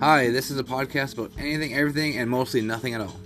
Hi, this is a podcast about anything, everything, and mostly nothing at all.